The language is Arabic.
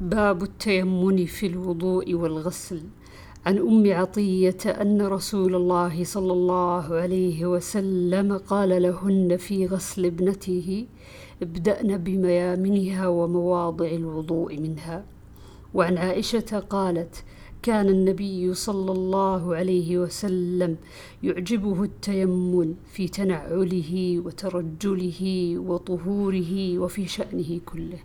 باب التيمم في الوضوء والغسل. عن أم عطية أن رسول الله صلى الله عليه وسلم قال لهن في غسل ابنته ابدأن بميامنها ومواضع الوضوء منها. وعن عائشة قالت كان النبي صلى الله عليه وسلم يعجبه التيمم في تنعله وترجله وطهوره وفي شأنه كله.